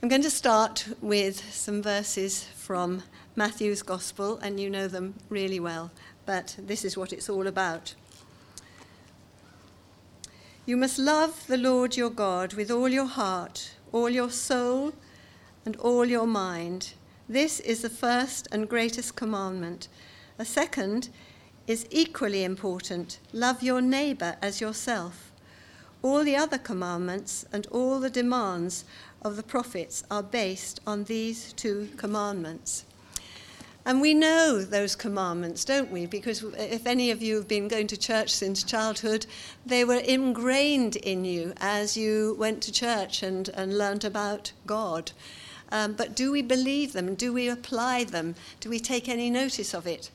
I'm going to start with some verses from Matthew's Gospel, and you know them really well, but this is what it's all about. You must love the Lord your God with all your heart, all your soul, and all your mind. This is the first and greatest commandment. A second is equally important love your neighbor as yourself. All the other commandments and all the demands of the prophets are based on these two commandments. And we know those commandments, don't we? Because if any of you have been going to church since childhood, they were ingrained in you as you went to church and, and learnt about God. Um, but do we believe them? Do we apply them? Do we take any notice of it?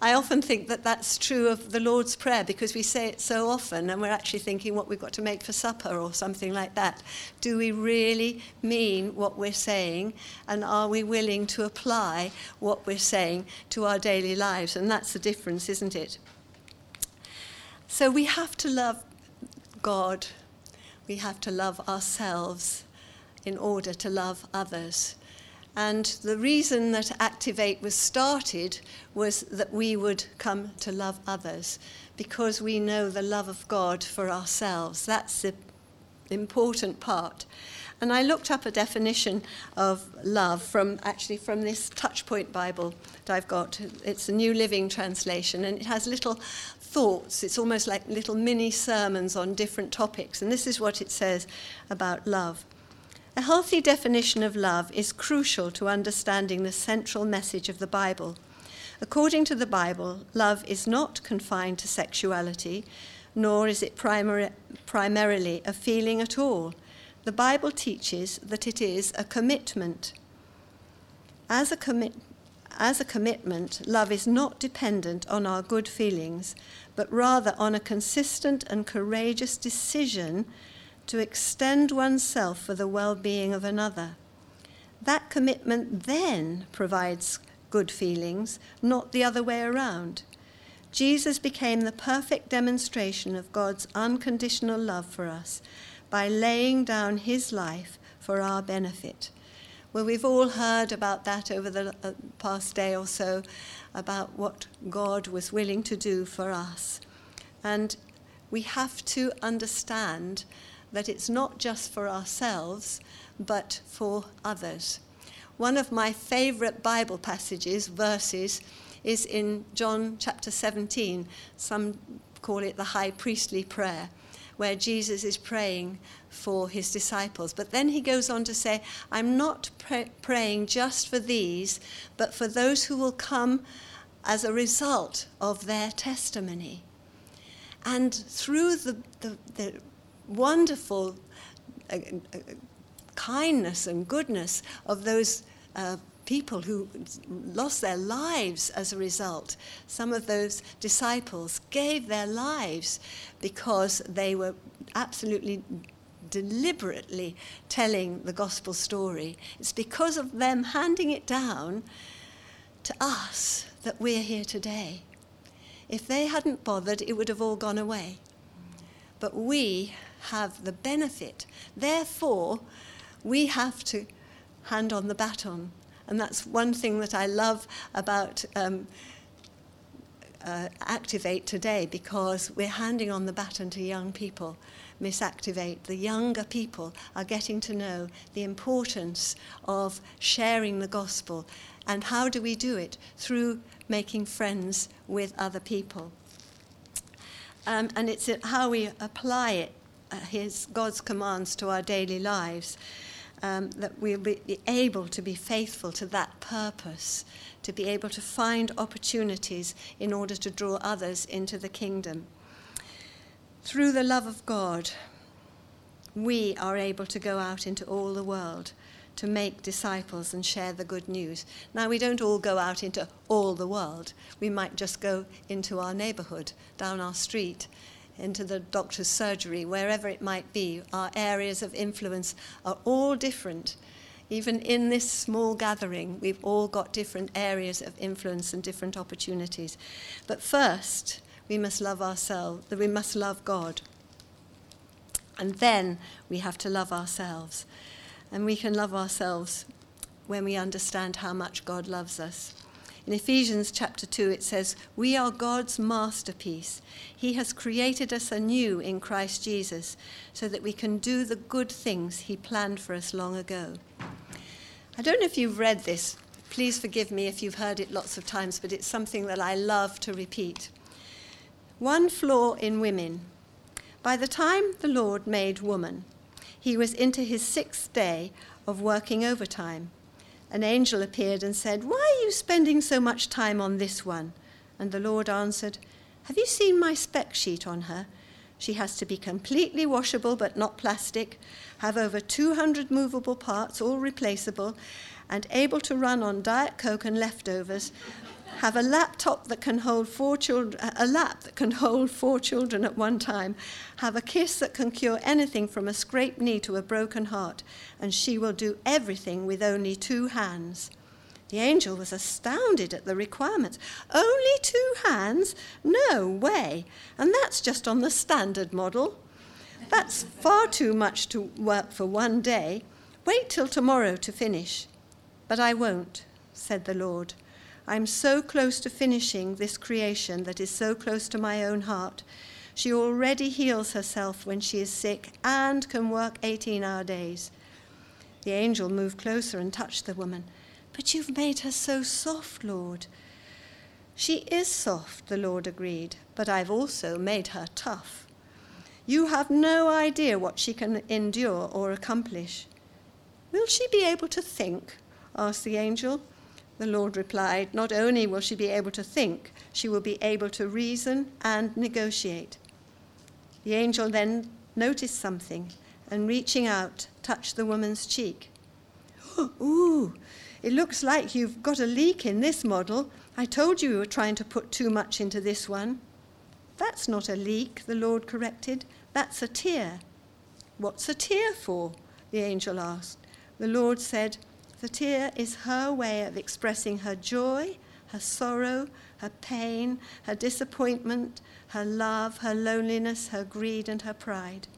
I often think that that's true of the Lord's Prayer because we say it so often and we're actually thinking what we've got to make for supper or something like that. Do we really mean what we're saying and are we willing to apply what we're saying to our daily lives? And that's the difference, isn't it? So we have to love God, we have to love ourselves in order to love others. And the reason that Activate was started was that we would come to love others because we know the love of God for ourselves. That's the important part. And I looked up a definition of love from actually from this Touchpoint Bible that I've got. It's a New Living Translation, and it has little thoughts. It's almost like little mini sermons on different topics. And this is what it says about love. A healthy definition of love is crucial to understanding the central message of the Bible. According to the Bible, love is not confined to sexuality, nor is it primar- primarily a feeling at all. The Bible teaches that it is a commitment. As a, commi- as a commitment, love is not dependent on our good feelings, but rather on a consistent and courageous decision to extend oneself for the well being of another. That commitment then provides good feelings, not the other way around. Jesus became the perfect demonstration of God's unconditional love for us by laying down his life for our benefit. Well, we've all heard about that over the uh, past day or so, about what God was willing to do for us. And we have to understand that it's not just for ourselves, but for others. One of my favorite Bible passages, verses, is in John chapter 17. Some call it the high priestly prayer, where Jesus is praying for his disciples. But then he goes on to say, I'm not pray- praying just for these, but for those who will come as a result of their testimony. And through the, the, the wonderful uh, uh, kindness and goodness of those uh, people who lost their lives as a result. Some of those disciples gave their lives because they were absolutely deliberately telling the gospel story. It's because of them handing it down to us that we're here today. If they hadn't bothered, it would have all gone away. But we have the benefit. Therefore, we have to hand on the baton. And that's one thing that I love about um, uh, Activate today because we're handing on the baton to young people. Miss Activate, the younger people are getting to know the importance of sharing the gospel. And how do we do it? Through making friends with other people. Um, and it's how we apply it his God's commands to our daily lives, um, that we'll be able to be faithful to that purpose, to be able to find opportunities in order to draw others into the kingdom. Through the love of God, we are able to go out into all the world to make disciples and share the good news. Now, we don't all go out into all the world. We might just go into our neighborhood, down our street, into the doctor's surgery, wherever it might be. Our areas of influence are all different. Even in this small gathering, we've all got different areas of influence and different opportunities. But first, we must love ourselves, we must love God. And then we have to love ourselves. and we can love ourselves when we understand how much God loves us. In Ephesians chapter 2, it says, We are God's masterpiece. He has created us anew in Christ Jesus so that we can do the good things He planned for us long ago. I don't know if you've read this. Please forgive me if you've heard it lots of times, but it's something that I love to repeat. One flaw in women. By the time the Lord made woman, he was into his sixth day of working overtime an angel appeared and said, Why are you spending so much time on this one? And the Lord answered, Have you seen my spec sheet on her? She has to be completely washable but not plastic, have over 200 movable parts, all replaceable, and able to run on Diet Coke and leftovers, have a laptop that can hold four children, a lap that can hold four children at one time, have a kiss that can cure anything from a scraped knee to a broken heart, and she will do everything with only two hands. The angel was astounded at the requirements. Only two hands? No way. And that's just on the standard model. That's far too much to work for one day. Wait till tomorrow to finish. But I won't, said the Lord. I'm so close to finishing this creation that is so close to my own heart. She already heals herself when she is sick and can work 18 hour days. The angel moved closer and touched the woman. But you've made her so soft, Lord. She is soft, the Lord agreed, but I've also made her tough. You have no idea what she can endure or accomplish. Will she be able to think? asked the angel. The Lord replied, Not only will she be able to think, she will be able to reason and negotiate. The angel then noticed something and, reaching out, touched the woman's cheek. Ooh, it looks like you've got a leak in this model. I told you you were trying to put too much into this one. That's not a leak, the Lord corrected. That's a tear. What's a tear for? the angel asked. The Lord said, the tear is her way of expressing her joy, her sorrow, her pain, her disappointment, her love, her loneliness, her greed, and her pride.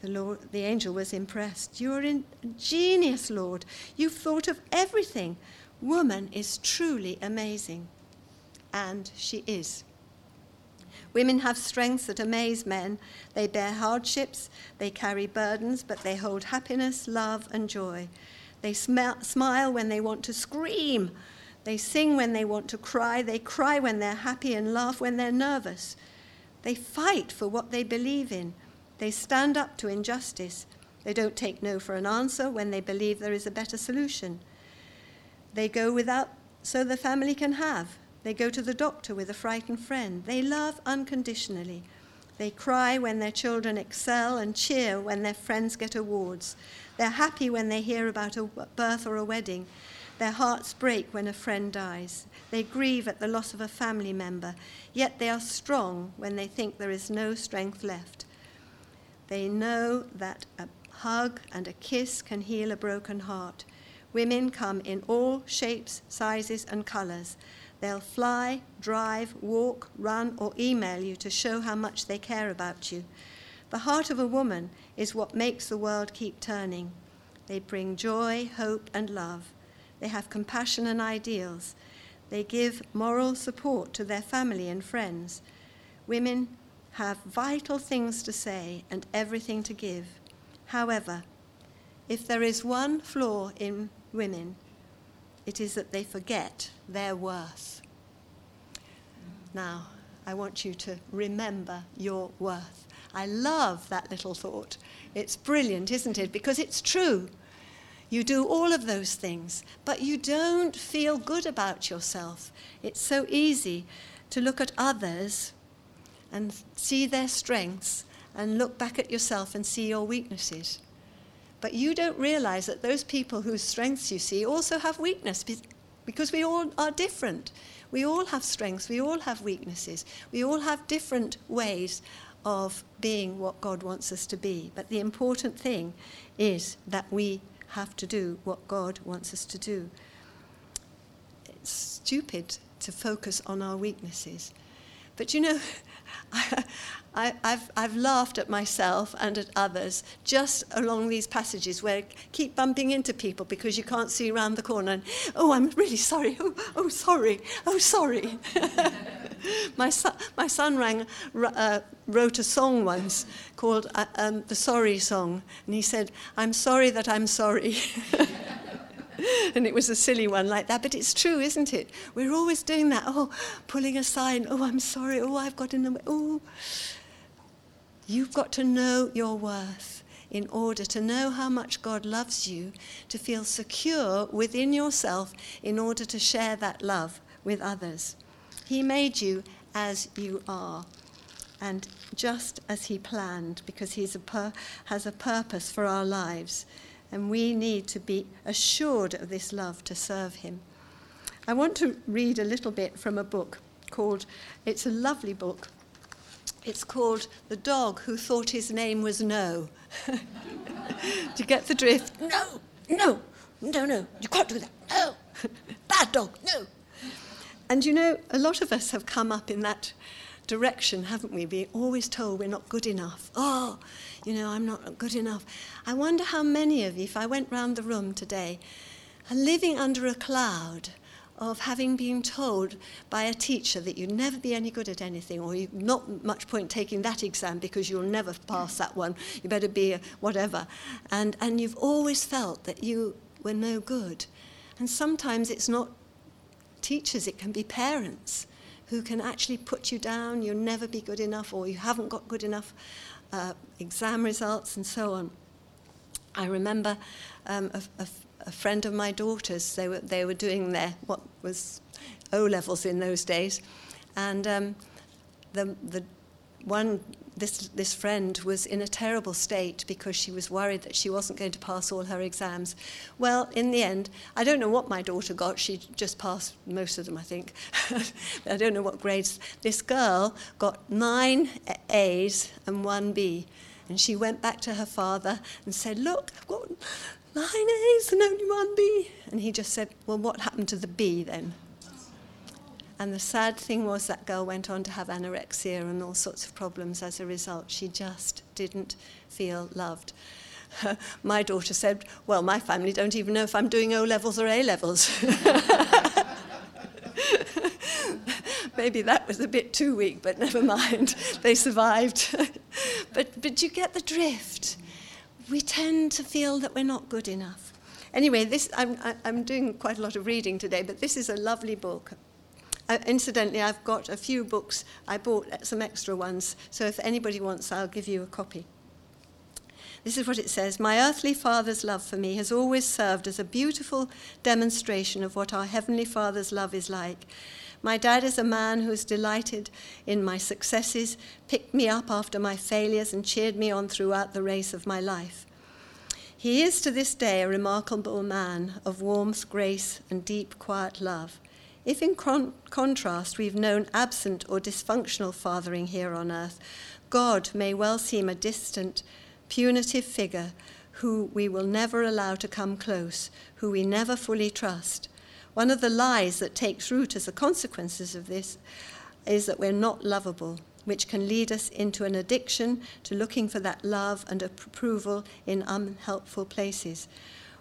The, Lord, the angel was impressed. You are a genius, Lord. You've thought of everything. Woman is truly amazing. And she is. Women have strengths that amaze men. They bear hardships, they carry burdens, but they hold happiness, love, and joy. They sm- smile when they want to scream. They sing when they want to cry. They cry when they're happy and laugh when they're nervous. They fight for what they believe in. They stand up to injustice. They don't take no for an answer when they believe there is a better solution. They go without so the family can have. They go to the doctor with a frightened friend. They love unconditionally. They cry when their children excel and cheer when their friends get awards. They're happy when they hear about a birth or a wedding. Their hearts break when a friend dies. They grieve at the loss of a family member, yet they are strong when they think there is no strength left. They know that a hug and a kiss can heal a broken heart. Women come in all shapes, sizes, and colors. They'll fly, drive, walk, run, or email you to show how much they care about you. The heart of a woman is what makes the world keep turning. They bring joy, hope, and love. They have compassion and ideals. They give moral support to their family and friends. Women have vital things to say and everything to give. However, if there is one flaw in women, it is that they forget their worth. Now, I want you to remember your worth. I love that little thought. It's brilliant, isn't it? Because it's true. You do all of those things, but you don't feel good about yourself. It's so easy to look at others and see their strengths and look back at yourself and see your weaknesses. But you don't realize that those people whose strengths you see also have weakness because we all are different. We all have strengths, we all have weaknesses, we all have different ways of being what God wants us to be. But the important thing is that we have to do what God wants us to do. It's stupid to focus on our weaknesses. But you know, I, have I've laughed at myself and at others just along these passages where I keep bumping into people because you can't see around the corner. And, oh, I'm really sorry. Oh, oh sorry. Oh, sorry. my, son, my son rang, uh, wrote a song once called uh, um, The Sorry Song. And he said, I'm sorry that I'm sorry. and it was a silly one like that, but it's true, isn't it? We're always doing that. Oh, pulling aside. Oh, I'm sorry. Oh, I've got in the way. Oh. You've got to know your worth in order to know how much God loves you, to feel secure within yourself in order to share that love with others. He made you as you are and just as He planned because He has a purpose for our lives and we need to be assured of this love to serve him. I want to read a little bit from a book called, it's a lovely book. It's called The Dog Who Thought His Name Was No. do you get the drift? No, no, no, no, you can't do that. No, bad dog, no. And you know, a lot of us have come up in that direction, haven't we? We're always told we're not good enough. Oh, you know, I'm not good enough. I wonder how many of you, if I went round the room today, are living under a cloud of having been told by a teacher that you'd never be any good at anything, or you've not much point taking that exam because you'll never pass that one. You better be whatever. And, and you've always felt that you were no good. And sometimes it's not teachers, it can be parents who can actually put you down, you'll never be good enough, or you haven't got good enough uh, exam results, and so on. I remember um, a, a, a, friend of my daughter's, they were, they were doing their, what was O levels in those days, and um, the, the one this, this friend was in a terrible state because she was worried that she wasn't going to pass all her exams. Well, in the end, I don't know what my daughter got. She just passed most of them, I think. I don't know what grades. This girl got nine A's and one B. And she went back to her father and said, Look, I've got nine A's and only one B. And he just said, Well, what happened to the B then? And the sad thing was that girl went on to have anorexia and all sorts of problems as a result. She just didn't feel loved. my daughter said, Well, my family don't even know if I'm doing O levels or A levels. Maybe that was a bit too weak, but never mind. They survived. but, but you get the drift. We tend to feel that we're not good enough. Anyway, this, I'm, I'm doing quite a lot of reading today, but this is a lovely book uh, incidentally, I've got a few books. I bought some extra ones, so if anybody wants, I'll give you a copy. This is what it says My earthly Father's love for me has always served as a beautiful demonstration of what our Heavenly Father's love is like. My dad is a man who has delighted in my successes, picked me up after my failures, and cheered me on throughout the race of my life. He is to this day a remarkable man of warmth, grace, and deep, quiet love. If in con- contrast we've known absent or dysfunctional fathering here on earth, God may well seem a distant, punitive figure who we will never allow to come close, who we never fully trust. One of the lies that takes root as the consequences of this is that we're not lovable, which can lead us into an addiction to looking for that love and approval in unhelpful places.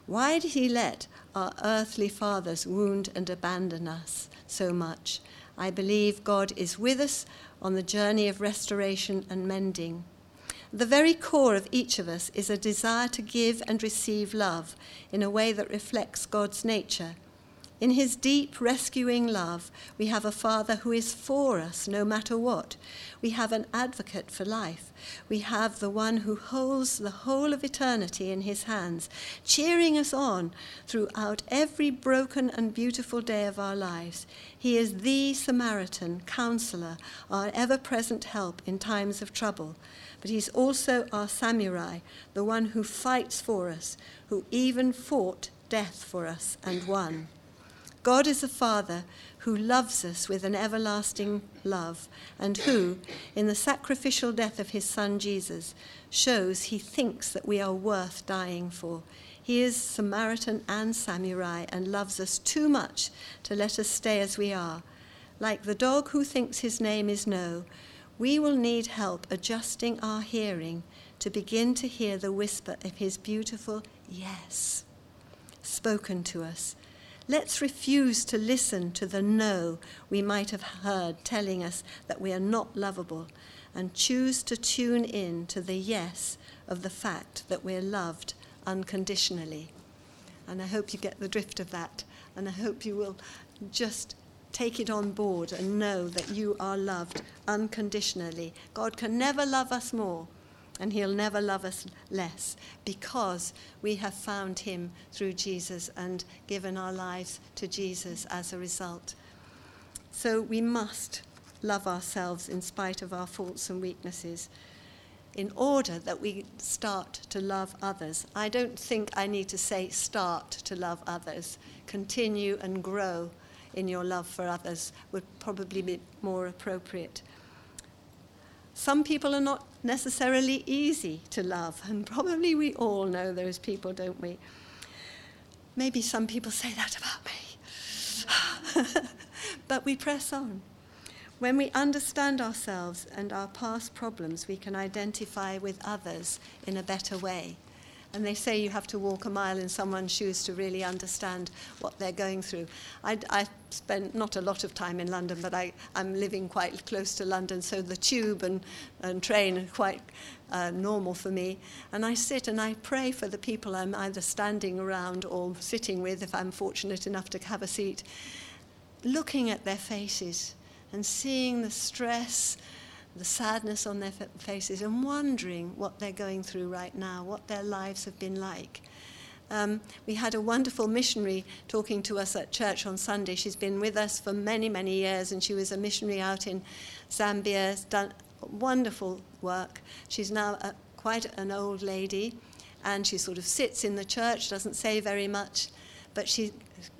Why did he let our earthly fathers wound and abandon us so much? I believe God is with us on the journey of restoration and mending. The very core of each of us is a desire to give and receive love in a way that reflects God's nature in his deep rescuing love, we have a Father who is for us no matter what. We have an advocate for life. We have the one who holds the whole of eternity in his hands, cheering us on throughout every broken and beautiful day of our lives. He is the Samaritan, counselor, our ever present help in times of trouble. But he's also our samurai, the one who fights for us, who even fought death for us and won. God is a Father who loves us with an everlasting love, and who, in the sacrificial death of his Son Jesus, shows he thinks that we are worth dying for. He is Samaritan and samurai and loves us too much to let us stay as we are. Like the dog who thinks his name is no, we will need help adjusting our hearing to begin to hear the whisper of His beautiful yes spoken to us. Let's refuse to listen to the no we might have heard telling us that we are not lovable and choose to tune in to the yes of the fact that we're loved unconditionally. And I hope you get the drift of that. And I hope you will just take it on board and know that you are loved unconditionally. God can never love us more, and He'll never love us less because we have found Him through Jesus and given our lives to Jesus as a result. So we must love ourselves in spite of our faults and weaknesses in order that we start to love others. I don't think I need to say start to love others. Continue and grow in your love for others would probably be more appropriate. Some people are not necessarily easy to love, and probably we all know those people, don't we? Maybe some people say that about me. but we press on. When we understand ourselves and our past problems, we can identify with others in a better way. And they say you have to walk a mile in someone's shoes to really understand what they're going through. I, I spent not a lot of time in London, but I, I'm living quite close to London, so the tube and, and train are quite uh, normal for me. And I sit and I pray for the people I'm either standing around or sitting with, if I'm fortunate enough to have a seat, looking at their faces and seeing the stress, the sadness on their faces, and wondering what they're going through right now, what their lives have been like. Um, we had a wonderful missionary talking to us at church on Sunday. She's been with us for many, many years, and she was a missionary out in Zambia, done wonderful work. She's now a, quite an old lady, and she sort of sits in the church, doesn't say very much, but she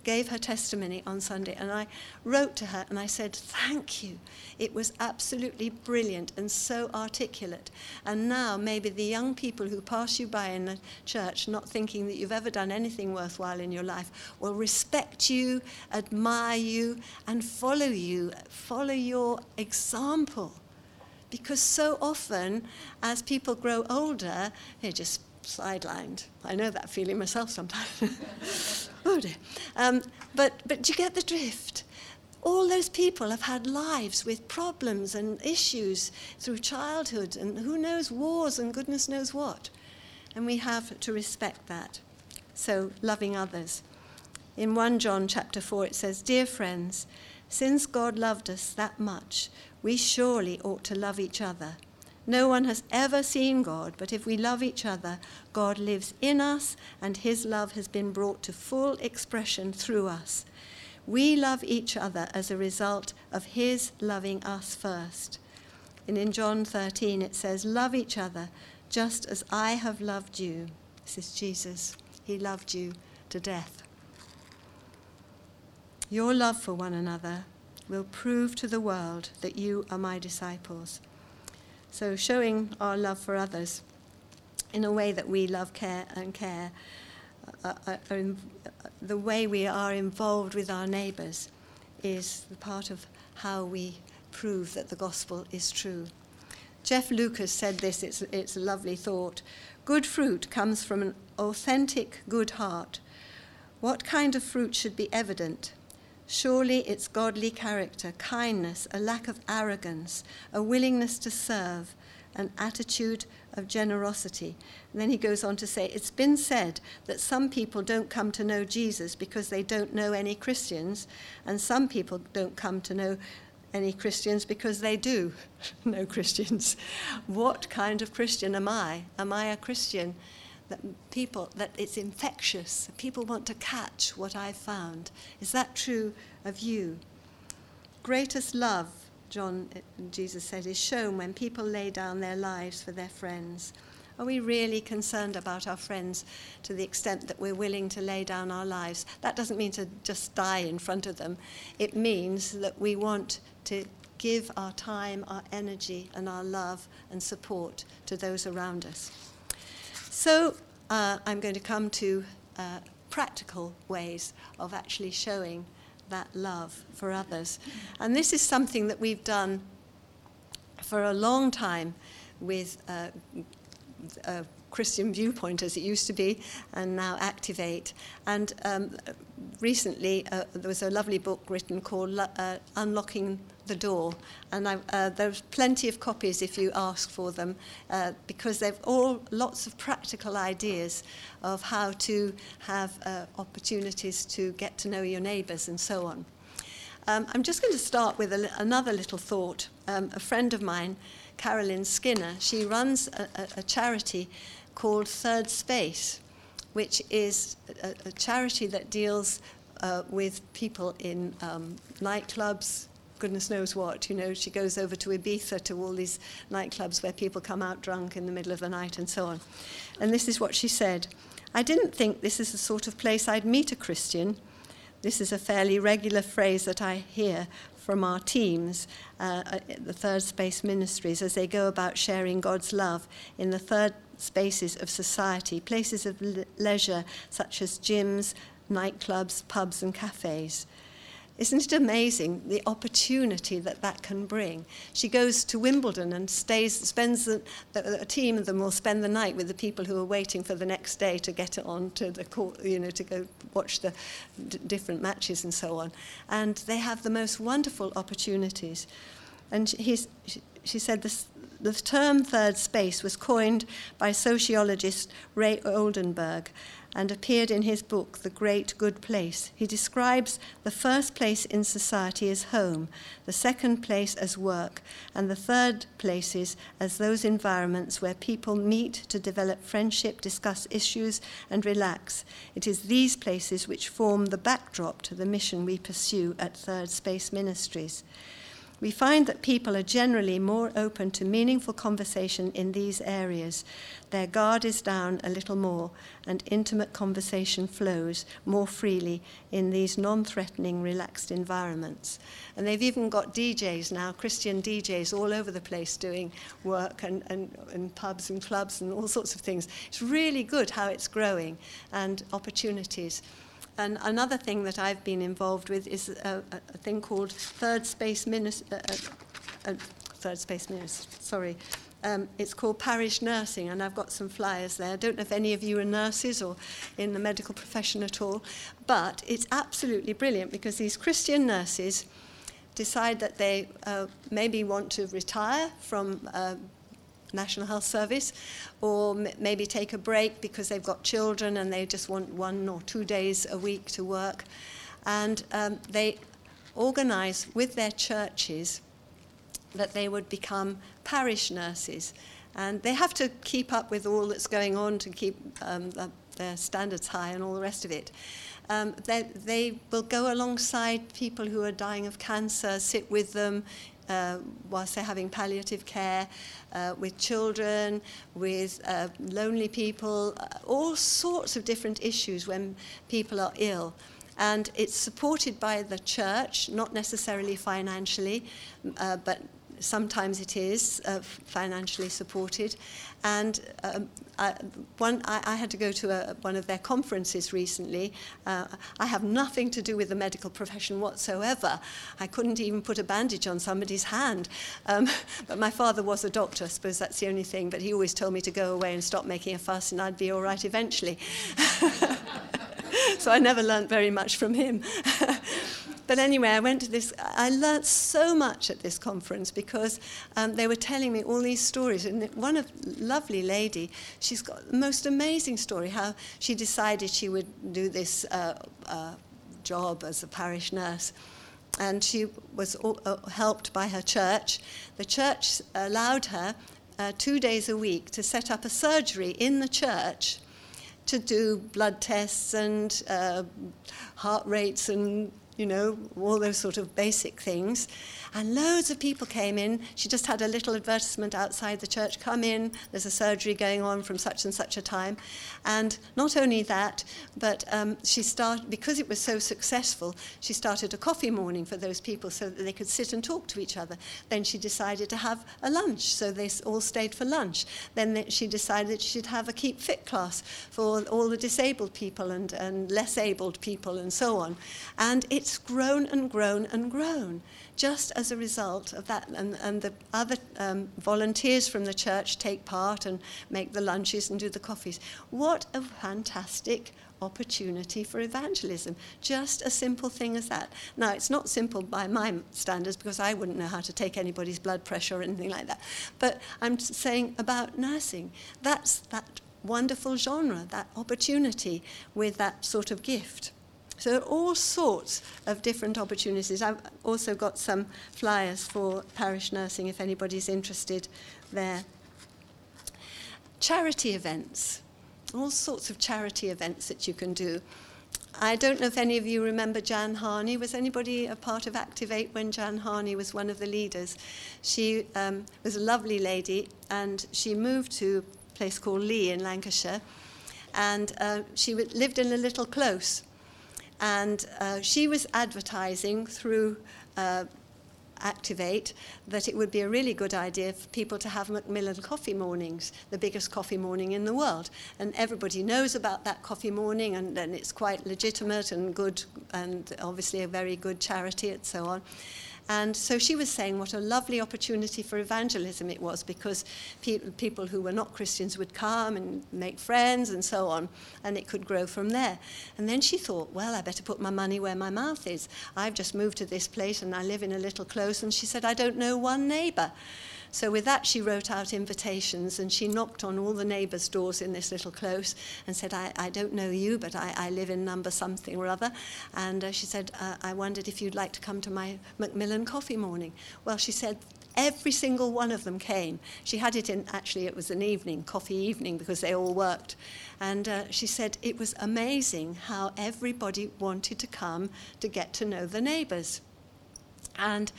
gave her testimony on Sunday, and I wrote to her and I said, Thank you. It was absolutely brilliant and so articulate. And now, maybe the young people who pass you by in the church, not thinking that you've ever done anything worthwhile in your life, will respect you, admire you, and follow you, follow your example. Because so often, as people grow older, they're just sidelined. I know that feeling myself sometimes. oh dear. Um, but, but you get the drift. All those people have had lives with problems and issues through childhood and who knows, wars and goodness knows what. And we have to respect that. So, loving others. In 1 John chapter 4, it says, Dear friends, since God loved us that much, we surely ought to love each other. No one has ever seen God, but if we love each other, God lives in us, and his love has been brought to full expression through us. We love each other as a result of his loving us first. And in John 13, it says, Love each other just as I have loved you. This is Jesus. He loved you to death. Your love for one another will prove to the world that you are my disciples. So, showing our love for others in a way that we love care and care, uh, uh, uh, the way we are involved with our neighbours is part of how we prove that the gospel is true. Jeff Lucas said this, it's, it's a lovely thought. Good fruit comes from an authentic good heart. What kind of fruit should be evident? Surely it's godly character, kindness, a lack of arrogance, a willingness to serve, an attitude of generosity. And then he goes on to say, It's been said that some people don't come to know Jesus because they don't know any Christians, and some people don't come to know any Christians because they do know Christians. What kind of Christian am I? Am I a Christian that people that it's infectious. People want to catch what I've found. Is that true of you? Greatest love, John uh, Jesus said, is shown when people lay down their lives for their friends. Are we really concerned about our friends to the extent that we're willing to lay down our lives? That doesn't mean to just die in front of them. It means that we want to give our time, our energy, and our love and support to those around us. So uh, I'm going to come to uh, practical ways of actually showing that love for others. And this is something that we've done for a long time with uh, Christian viewpoint as it used to be, and now Activate. And um, recently, uh, there was a lovely book written called uh, Unlocking the Door, and I, uh, there's plenty of copies if you ask for them, uh, because they've all lots of practical ideas of how to have uh, opportunities to get to know your neighbours and so on. Um, I'm just going to start with a, another little thought. Um, a friend of mine, Carolyn Skinner, she runs a, a, a charity called Third Space, which is a, a charity that deals uh, with people in um, nightclubs, goodness knows what. You know, she goes over to Ibiza to all these nightclubs where people come out drunk in the middle of the night and so on. And this is what she said I didn't think this is the sort of place I'd meet a Christian. This is a fairly regular phrase that I hear from our teams, uh, the Third Space Ministries, as they go about sharing God's love in the third spaces of society, places of le- leisure such as gyms, nightclubs, pubs, and cafes. Isn't it amazing the opportunity that that can bring? She goes to Wimbledon and stays, spends the, the, a team of them will spend the night with the people who are waiting for the next day to get on to the court, you know, to go watch the d- different matches and so on. And they have the most wonderful opportunities. And he's, she said this, the term third space was coined by sociologist Ray Oldenburg and appeared in his book, The Great Good Place. He describes the first place in society as home, the second place as work, and the third places as those environments where people meet to develop friendship, discuss issues, and relax. It is these places which form the backdrop to the mission we pursue at Third Space Ministries we find that people are generally more open to meaningful conversation in these areas. Their guard is down a little more, and intimate conversation flows more freely in these non threatening, relaxed environments. And they've even got DJs now, Christian DJs, all over the place doing work and, and, and pubs and clubs and all sorts of things. It's really good how it's growing and opportunities. And another thing that I've been involved with is a, a, thing called Third Space Minister. Uh, uh, uh, third Space Minister, sorry. Um, it's called Parish Nursing, and I've got some flyers there. I don't know if any of you are nurses or in the medical profession at all, but it's absolutely brilliant because these Christian nurses decide that they uh, maybe want to retire from uh, National Health Service, or m- maybe take a break because they've got children and they just want one or two days a week to work. And um, they organise with their churches that they would become parish nurses. And they have to keep up with all that's going on to keep um, the, their standards high and all the rest of it. Um, they, they will go alongside people who are dying of cancer, sit with them, uh, whilst they're having palliative care, uh, with children, with uh, lonely people, uh, all sorts of different issues when people are ill. And it's supported by the church, not necessarily financially, uh, but sometimes it is uh, financially supported. And um, I, one, I, I, had to go to a, one of their conferences recently. Uh, I have nothing to do with the medical profession whatsoever. I couldn't even put a bandage on somebody's hand. Um, but my father was a doctor, I suppose that's the only thing. But he always told me to go away and stop making a fuss, and I'd be all right eventually. so I never learnt very much from him. But anyway, I went to this, I learnt so much at this conference because um, they were telling me all these stories. And one of lovely lady, she's got the most amazing story how she decided she would do this uh, uh, job as a parish nurse. And she was helped by her church. The church allowed her uh, two days a week to set up a surgery in the church to do blood tests and uh, heart rates and you know, all those sort of basic things. And loads of people came in. She just had a little advertisement outside the church come in, there's a surgery going on from such and such a time. And not only that, but um, she started, because it was so successful, she started a coffee morning for those people so that they could sit and talk to each other. Then she decided to have a lunch, so they all stayed for lunch. Then she decided she'd have a keep fit class for all the disabled people and, and less abled people and so on. And it's grown and grown and grown, just as a result of that, and, and the other um, volunteers from the church take part and make the lunches and do the coffees. What a fantastic opportunity for evangelism. Just a simple thing as that. Now, it's not simple by my standards because I wouldn't know how to take anybody's blood pressure or anything like that. But I'm saying about nursing. That's that wonderful genre, that opportunity with that sort of gift. So all sorts of different opportunities. I've also got some flyers for parish nursing if anybody's interested there. Charity events all sorts of charity events that you can do. I don't know if any of you remember Jan Harney. Was anybody a part of Activate when Jan Harney was one of the leaders? She um, was a lovely lady and she moved to a place called Leigh in Lancashire and uh, she lived in a little close. And uh, she was advertising through uh, Activate that it would be a really good idea for people to have Macmillan coffee mornings, the biggest coffee morning in the world. And everybody knows about that coffee morning, and, and it's quite legitimate and good, and obviously a very good charity and so on. And so she was saying what a lovely opportunity for evangelism it was because pe- people who were not Christians would come and make friends and so on, and it could grow from there. And then she thought, well, I better put my money where my mouth is. I've just moved to this place and I live in a little close. And she said, I don't know one neighbor. So with that, she wrote out invitations and she knocked on all the neighbours' doors in this little close and said, I, I don't know you, but I, I live in number something or other. And uh, she said, uh, I wondered if you'd like to come to my Macmillan coffee morning. Well, she said, every single one of them came. She had it in, actually, it was an evening, coffee evening, because they all worked. And uh, she said it was amazing how everybody wanted to come to get to know the neighbours. And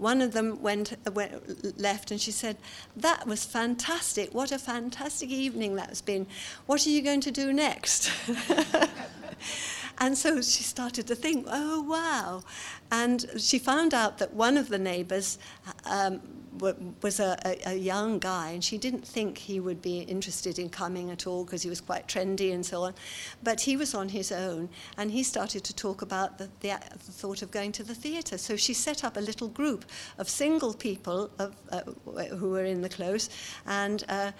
one of them went, went, left and she said, That was fantastic. What a fantastic evening that's been. What are you going to do next? and so she started to think, Oh, wow. And she found out that one of the neighbors um, was a, a, a, young guy, and she didn't think he would be interested in coming at all because he was quite trendy and so on. But he was on his own, and he started to talk about the, the, the thought of going to the theatre. So she set up a little group of single people of, uh, who were in the close, and uh,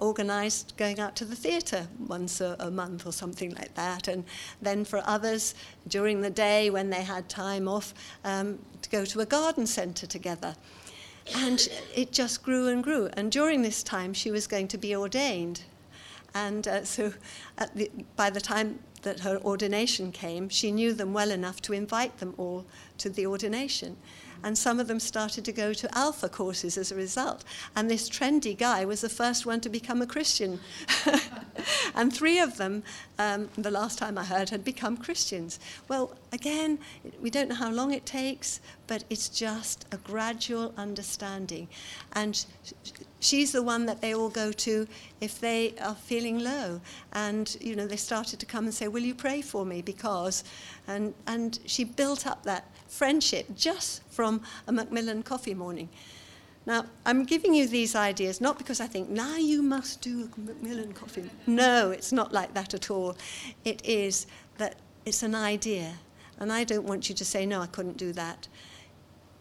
organised going out to the theatre once a, a, month or something like that. And then for others, during the day when they had time off, um, to go to a garden centre together. And it just grew and grew. And during this time, she was going to be ordained. And uh, so the, by the time that her ordination came, she knew them well enough to invite them all to the ordination and some of them started to go to alpha courses as a result. And this trendy guy was the first one to become a Christian. and three of them, um, the last time I heard, had become Christians. Well, again, we don't know how long it takes, but it's just a gradual understanding. And she's the one that they all go to if they are feeling low. And, you know, they started to come and say, Will you pray for me? Because, and, and she built up that friendship just from a Macmillan coffee morning. Now, I'm giving you these ideas not because I think, now you must do a Macmillan coffee. No, it's not like that at all. It is that it's an idea. And I don't want you to say, no, I couldn't do that.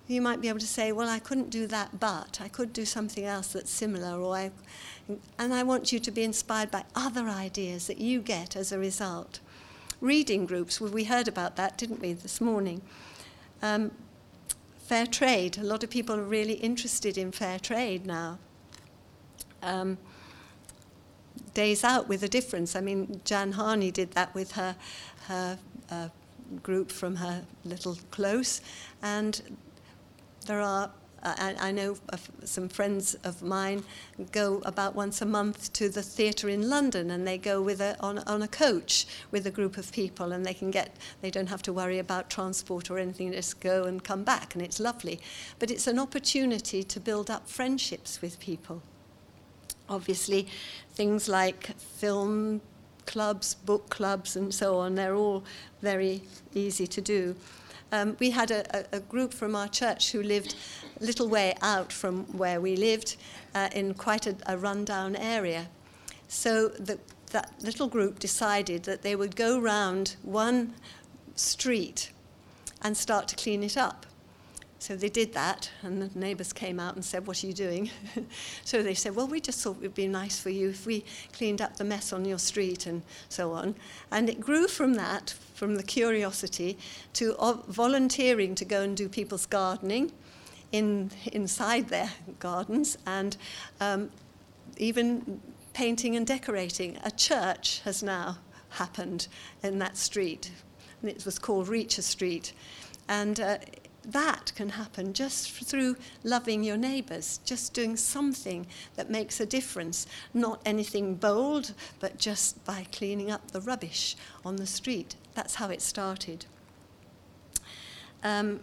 You might be able to say, well, I couldn't do that, but I could do something else that's similar. Or I, and I want you to be inspired by other ideas that you get as a result. Reading groups, well, we heard about that, didn't we, this morning? Um, fair trade. A lot of people are really interested in fair trade now. Um, days out with a difference. I mean, Jan Harney did that with her, her uh, group from her little close, and there are I, I know some friends of mine go about once a month to the theatre in London, and they go with a, on, on a coach with a group of people, and they can get they don't have to worry about transport or anything. Just go and come back, and it's lovely. But it's an opportunity to build up friendships with people. Obviously, things like film clubs, book clubs, and so on, they're all very easy to do. Um, we had a, a, group from our church who lived a little way out from where we lived uh, in quite a, a rundown area. So the, that little group decided that they would go round one street and start to clean it up. So they did that, and the neighbours came out and said, What are you doing? so they said, Well, we just thought it would be nice for you if we cleaned up the mess on your street and so on. And it grew from that, from the curiosity, to volunteering to go and do people's gardening in, inside their gardens and um, even painting and decorating. A church has now happened in that street, and it was called Reacher Street. And uh, that can happen just through loving your neighbours, just doing something that makes a difference. Not anything bold, but just by cleaning up the rubbish on the street. That's how it started. Um,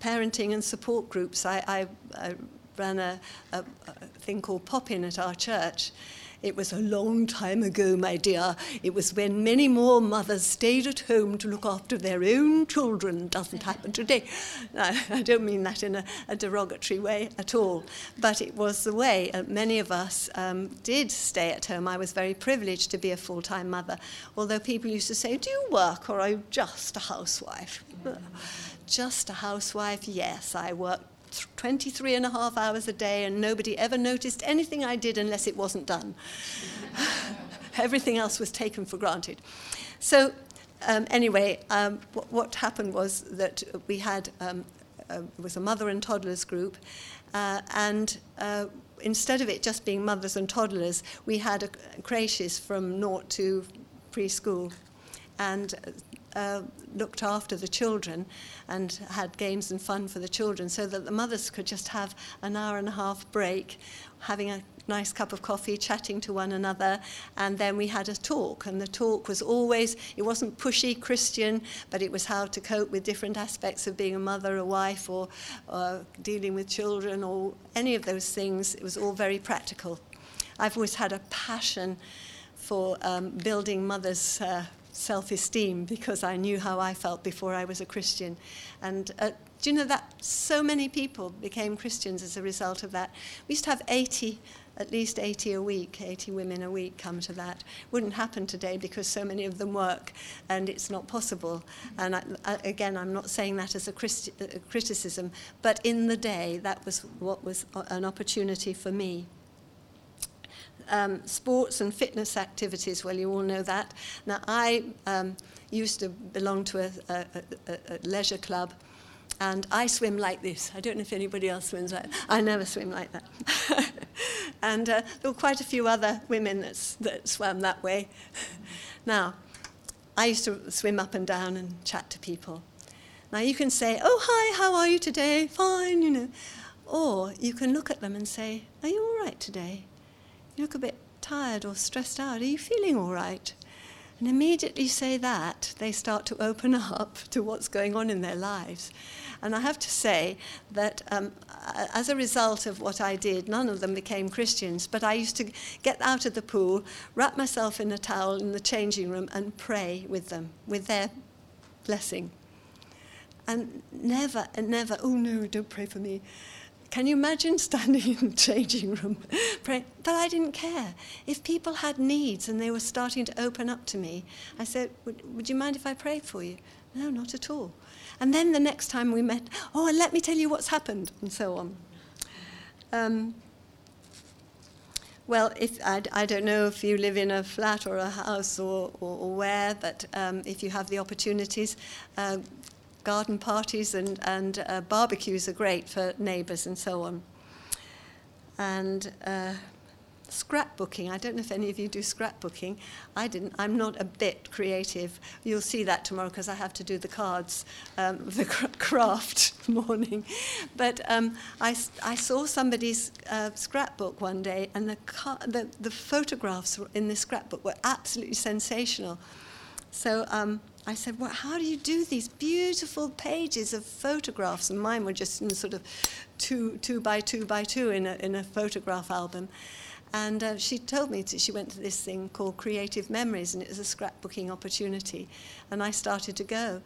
parenting and support groups. I, I, I ran a, a, a thing called Pop In at our church, it was a long time ago, my dear. It was when many more mothers stayed at home to look after their own children. Doesn't happen today. I, I don't mean that in a, a, derogatory way at all. But it was the way uh, many of us um, did stay at home. I was very privileged to be a full time mother. Although people used to say, Do you work or are you just a housewife? Just a housewife, yes, I work 23 and a half hours a day, and nobody ever noticed anything I did unless it wasn't done. Everything else was taken for granted. So, um, anyway, um, what, happened was that we had um, uh, was a mother and toddlers group, uh, and uh, instead of it just being mothers and toddlers, we had a, creches from naught to preschool, and uh, looked after the children and had games and fun for the children so that the mothers could just have an hour and a half break, having a nice cup of coffee, chatting to one another, and then we had a talk. And the talk was always, it wasn't pushy Christian, but it was how to cope with different aspects of being a mother, a wife, or, or dealing with children, or any of those things. It was all very practical. I've always had a passion for um, building mothers' uh, self esteem because I knew how I felt before I was a Christian. And uh, do you know that so many people became Christians as a result of that? We used to have 80, at least 80 a week, 80 women a week come to that. Wouldn't happen today because so many of them work and it's not possible. And I, I, again, I'm not saying that as a, Christi- a criticism, but in the day, that was what was an opportunity for me um, sports and fitness activities. Well, you all know that. Now, I um, used to belong to a, a, a, a leisure club. And I swim like this. I don't know if anybody else swims like that. I never swim like that. and uh, there were quite a few other women that, that swam that way. now, I used to swim up and down and chat to people. Now, you can say, Oh, hi, how are you today? Fine, you know. Or you can look at them and say, Are you all right today? You look a bit tired or stressed out. Are you feeling all right? And immediately say that, they start to open up to what's going on in their lives. And I have to say that um, as a result of what I did, none of them became Christians, but I used to get out of the pool, wrap myself in a towel in the changing room, and pray with them, with their blessing. And never, and never, oh no, don't pray for me. Can you imagine standing in the changing room praying? But I didn't care. If people had needs and they were starting to open up to me, I said, Would, would you mind if I prayed for you? No, not at all. And then the next time we met, oh, and let me tell you what's happened, and so on. Um, well, if, I, I, don't know if you live in a flat or a house or, or, or where, but um, if you have the opportunities, uh, garden parties and, and uh, barbecues are great for neighbours and so on. And uh, scrapbooking, I don't know if any of you do scrapbooking. I didn't. I'm not a bit creative. You'll see that tomorrow because I have to do the cards, um, the craft morning. But um, I, I saw somebody's uh, scrapbook one day, and the, car, the, the photographs in the scrapbook were absolutely sensational. So um, I said, well, how do you do these beautiful pages of photographs? And mine were just in sort of two, two by two by two in a, in a photograph album. And uh, she told me to, she went to this thing called Creative Memories, and it was a scrapbooking opportunity. And I started to go.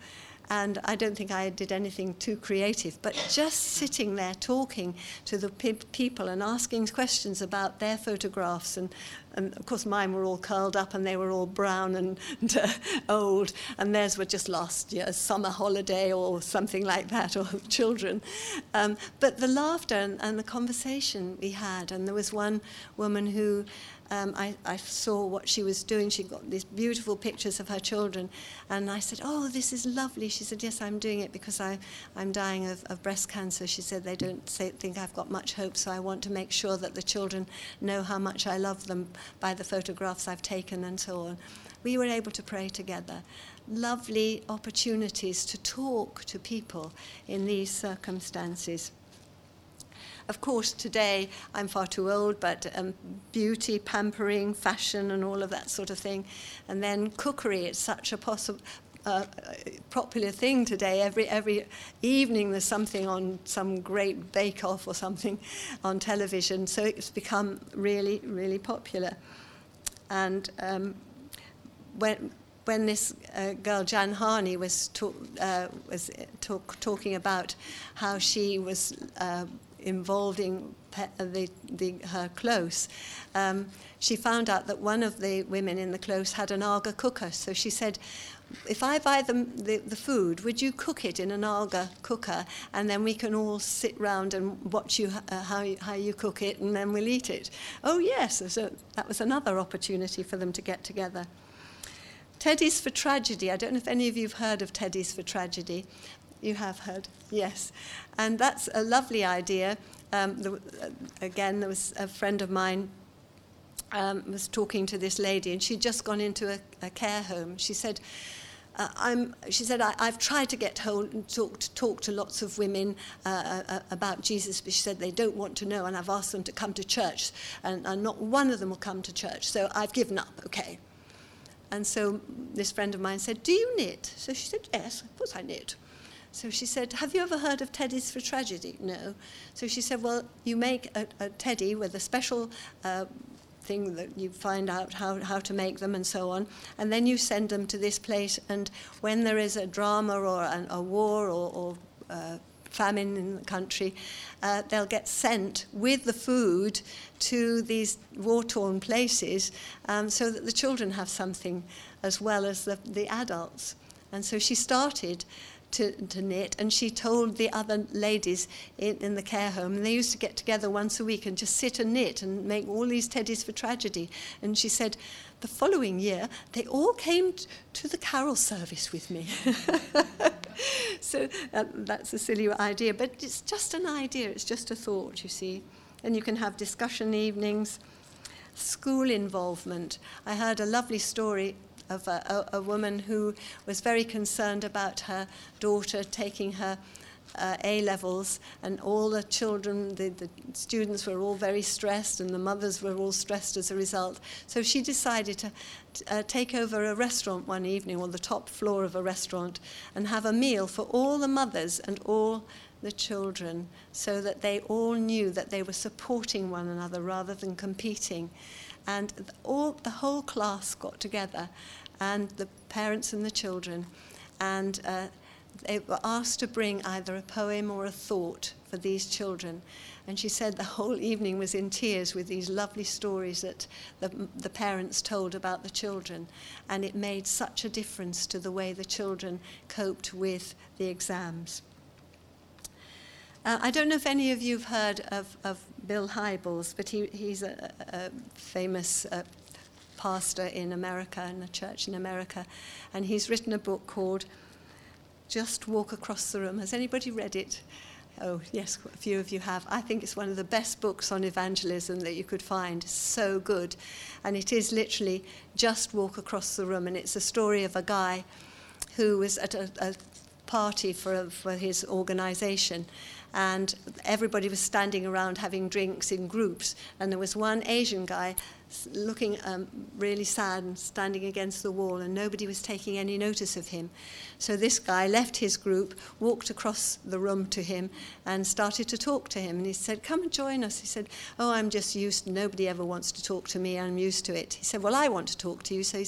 And I don't think I did anything too creative, but just sitting there talking to the pe- people and asking questions about their photographs and and of course mine were all curled up and they were all brown and, and uh, old, and theirs were just last year's summer holiday or something like that, or children. Um, but the laughter and, and the conversation we had, and there was one woman who um, I, I, saw what she was doing. She got these beautiful pictures of her children. And I said, Oh, this is lovely. She said, Yes, I'm doing it because I, I'm dying of, of breast cancer. She said, They don't say, think I've got much hope, so I want to make sure that the children know how much I love them by the photographs I've taken and so on. We were able to pray together. Lovely opportunities to talk to people in these circumstances. Of course, today I'm far too old, but um, beauty, pampering, fashion, and all of that sort of thing. And then cookery, it's such a possible. Uh, popular thing today. Every every evening there's something on some great bake off or something on television. So it's become really really popular. And um, when when this uh, girl Jan Harney was talk, uh, was talk, talking about how she was uh, involving the, the, her close, um, she found out that one of the women in the close had an Aga cooker. So she said, if I buy the, the, food, would you cook it in an Aga cooker, and then we can all sit round and watch you uh, how you, how you cook it, and then we'll eat it. Oh yes, so that was another opportunity for them to get together. Teddies for Tragedy. I don't know if any of you have heard of Teddies for Tragedy, you have heard, yes. And that's a lovely idea. Um, the, uh, again, there was a friend of mine um, was talking to this lady, and she'd just gone into a, a care home. She said, uh, I'm, she said, I, have tried to get hold and talk to, talk to lots of women uh, uh, uh, about Jesus, but she said they don't want to know, and I've asked them to come to church, and, and not one of them will come to church, so I've given up, okay. And so this friend of mine said, Do you knit? So she said, Yes, of course I knit. So she said, Have you ever heard of teddies for tragedy? No. So she said, Well, you make a, a teddy with a special uh, thing that you find out how, how to make them and so on. And then you send them to this place. And when there is a drama or an, a war or, or uh, famine in the country, uh, they'll get sent with the food to these war torn places um, so that the children have something as well as the, the adults. And so she started to, to knit, and she told the other ladies in, in the care home, and they used to get together once a week and just sit and knit and make all these teddies for tragedy. And she said, the following year, they all came t- to the carol service with me. so uh, that's a silly idea, but it's just an idea, it's just a thought, you see. And you can have discussion evenings, school involvement. I heard a lovely story of a, a, a woman who was very concerned about her daughter taking her uh, A levels, and all the children, the, the students were all very stressed, and the mothers were all stressed as a result. So she decided to uh, take over a restaurant one evening, on the top floor of a restaurant, and have a meal for all the mothers and all the children, so that they all knew that they were supporting one another rather than competing. And all, the whole class got together, and the parents and the children, and uh, they were asked to bring either a poem or a thought for these children. And she said the whole evening was in tears with these lovely stories that the, the parents told about the children. And it made such a difference to the way the children coped with the exams. Uh, I don't know if any of you have heard of, of Bill Hybels, but he, he's a, a famous uh, pastor in America, and a church in America, and he's written a book called Just Walk Across the Room. Has anybody read it? Oh, yes, a few of you have. I think it's one of the best books on evangelism that you could find. So good. And it is literally just walk across the room. And it's a story of a guy who was at a, a party for, for his organization and everybody was standing around having drinks in groups. And there was one Asian guy looking um, really sad and standing against the wall, and nobody was taking any notice of him. So this guy left his group, walked across the room to him, and started to talk to him. And he said, Come and join us. He said, Oh, I'm just used, nobody ever wants to talk to me, I'm used to it. He said, Well, I want to talk to you. So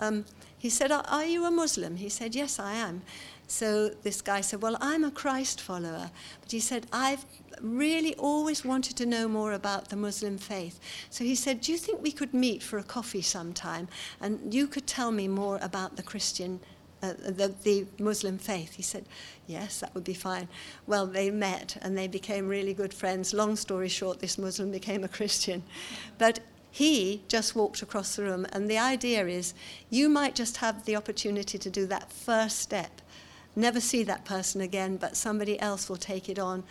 um, he said, Are you a Muslim? He said, Yes, I am. So this guy said, Well, I'm a Christ follower. But he said, I've really always wanted to know more about the Muslim faith. So he said, Do you think we could meet for a coffee sometime and you could tell me more about the Christian uh, the, the Muslim faith. He said, Yes, that would be fine. Well, they met and they became really good friends. Long story short, this Muslim became a Christian. But he just walked across the room, and the idea is you might just have the opportunity to do that first step. Never see that person again, but somebody else will take it on.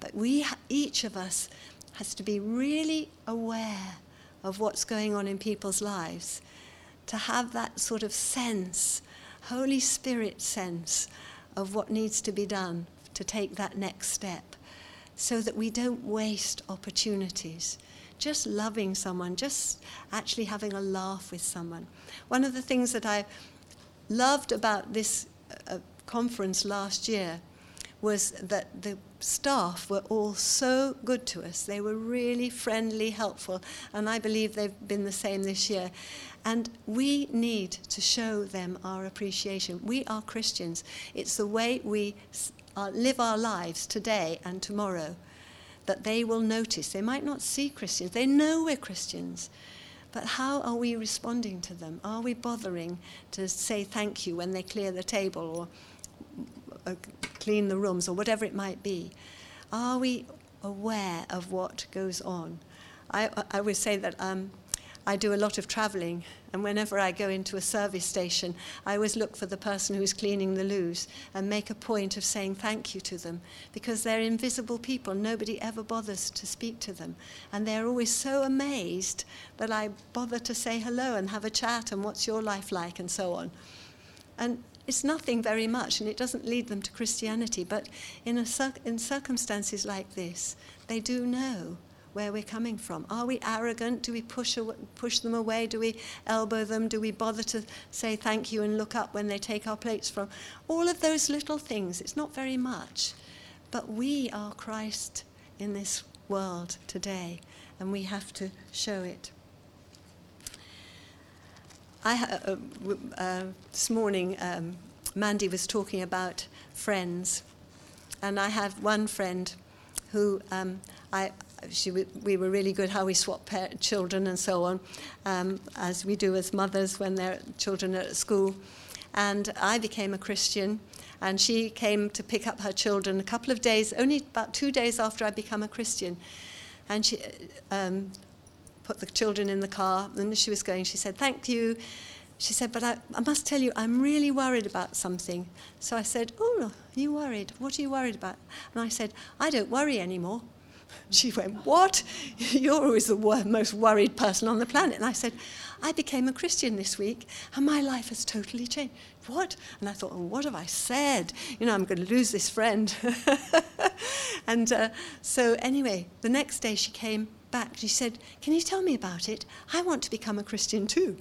But we, each of us, has to be really aware of what's going on in people's lives, to have that sort of sense Holy Spirit sense of what needs to be done to take that next step so that we don't waste opportunities. Just loving someone, just actually having a laugh with someone. One of the things that I loved about this conference last year was that the staff were all so good to us. They were really friendly, helpful, and I believe they've been the same this year. And we need to show them our appreciation. We are Christians. It's the way we uh, live our lives today and tomorrow that they will notice. They might not see Christians, they know we're Christians. But how are we responding to them? Are we bothering to say thank you when they clear the table or uh, clean the rooms or whatever it might be? Are we aware of what goes on? I, I would say that um, I do a lot of traveling, and whenever I go into a service station, I always look for the person who's cleaning the loos and make a point of saying thank you to them because they're invisible people. Nobody ever bothers to speak to them. And they're always so amazed that I bother to say hello and have a chat and what's your life like and so on. And it's nothing very much and it doesn't lead them to Christianity, but in, a, in circumstances like this, they do know where we're coming from. Are we arrogant? Do we push, push them away? Do we elbow them? Do we bother to say thank you and look up when they take our plates from? All of those little things. It's not very much. But we are Christ in this world today, and we have to show it. I, uh, uh, this morning, um, Mandy was talking about friends, and I have one friend who um, I, she, we were really good how we swap children and so on, um, as we do as mothers when their children are at school. And I became a Christian, and she came to pick up her children a couple of days, only about two days after I became a Christian. And she um, put the children in the car, and she was going, she said, Thank you. She said, But I, I must tell you, I'm really worried about something. So I said, Oh, you worried? What are you worried about? And I said, I don't worry anymore. She went, What? You're always the most worried person on the planet. And I said, I became a Christian this week and my life has totally changed. What? And I thought, oh, What have I said? You know, I'm going to lose this friend. and uh, so, anyway, the next day she came back. She said, Can you tell me about it? I want to become a Christian too.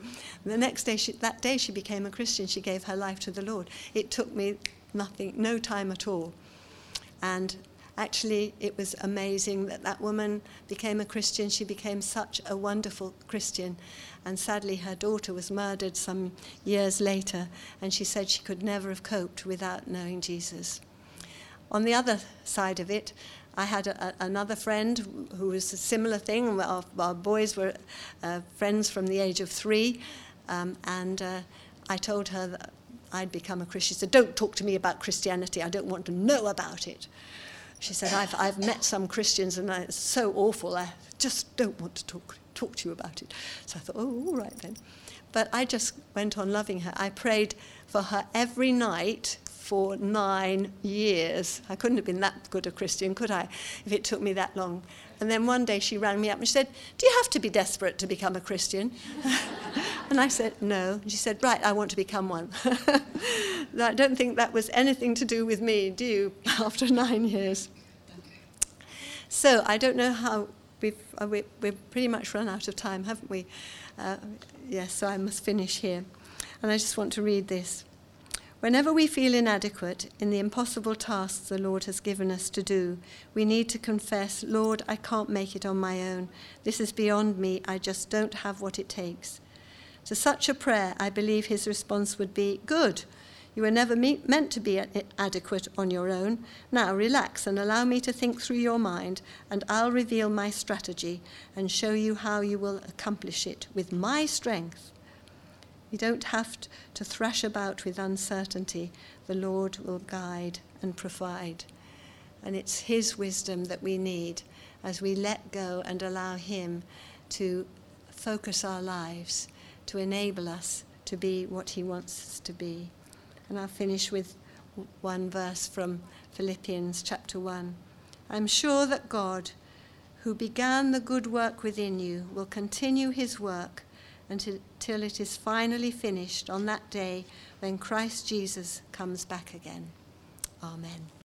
The next day, she, that day, she became a Christian. She gave her life to the Lord. It took me nothing, no time at all. And actually, it was amazing that that woman became a Christian. She became such a wonderful Christian. And sadly, her daughter was murdered some years later, and she said she could never have coped without knowing Jesus. On the other side of it, I had a, a, another friend who was a similar thing. Our, our boys were uh, friends from the age of three, um, and uh, I told her that I'd become a Christian. She said, Don't talk to me about Christianity, I don't want to know about it. She said, I've, I've met some Christians and it's so awful. I just don't want to talk, talk to you about it. So I thought, oh, all right then. But I just went on loving her. I prayed for her every night for nine years. I couldn't have been that good a Christian, could I, if it took me that long? And then one day she rang me up and she said, Do you have to be desperate to become a Christian? and I said, No. And she said, Right, I want to become one. I don't think that was anything to do with me, do you, after nine years? So I don't know how we've, uh, we, we've pretty much run out of time, haven't we? Uh, yes, so I must finish here. And I just want to read this. Whenever we feel inadequate in the impossible tasks the Lord has given us to do, we need to confess, Lord, I can't make it on my own. This is beyond me. I just don't have what it takes. To such a prayer, I believe his response would be, Good. You were never me- meant to be adequate on your own. Now relax and allow me to think through your mind, and I'll reveal my strategy and show you how you will accomplish it with my strength. You don't have to thrash about with uncertainty. The Lord will guide and provide. And it's His wisdom that we need as we let go and allow Him to focus our lives, to enable us to be what He wants us to be. And I'll finish with one verse from Philippians chapter 1. I'm sure that God, who began the good work within you, will continue his work until it is finally finished on that day when Christ Jesus comes back again. Amen.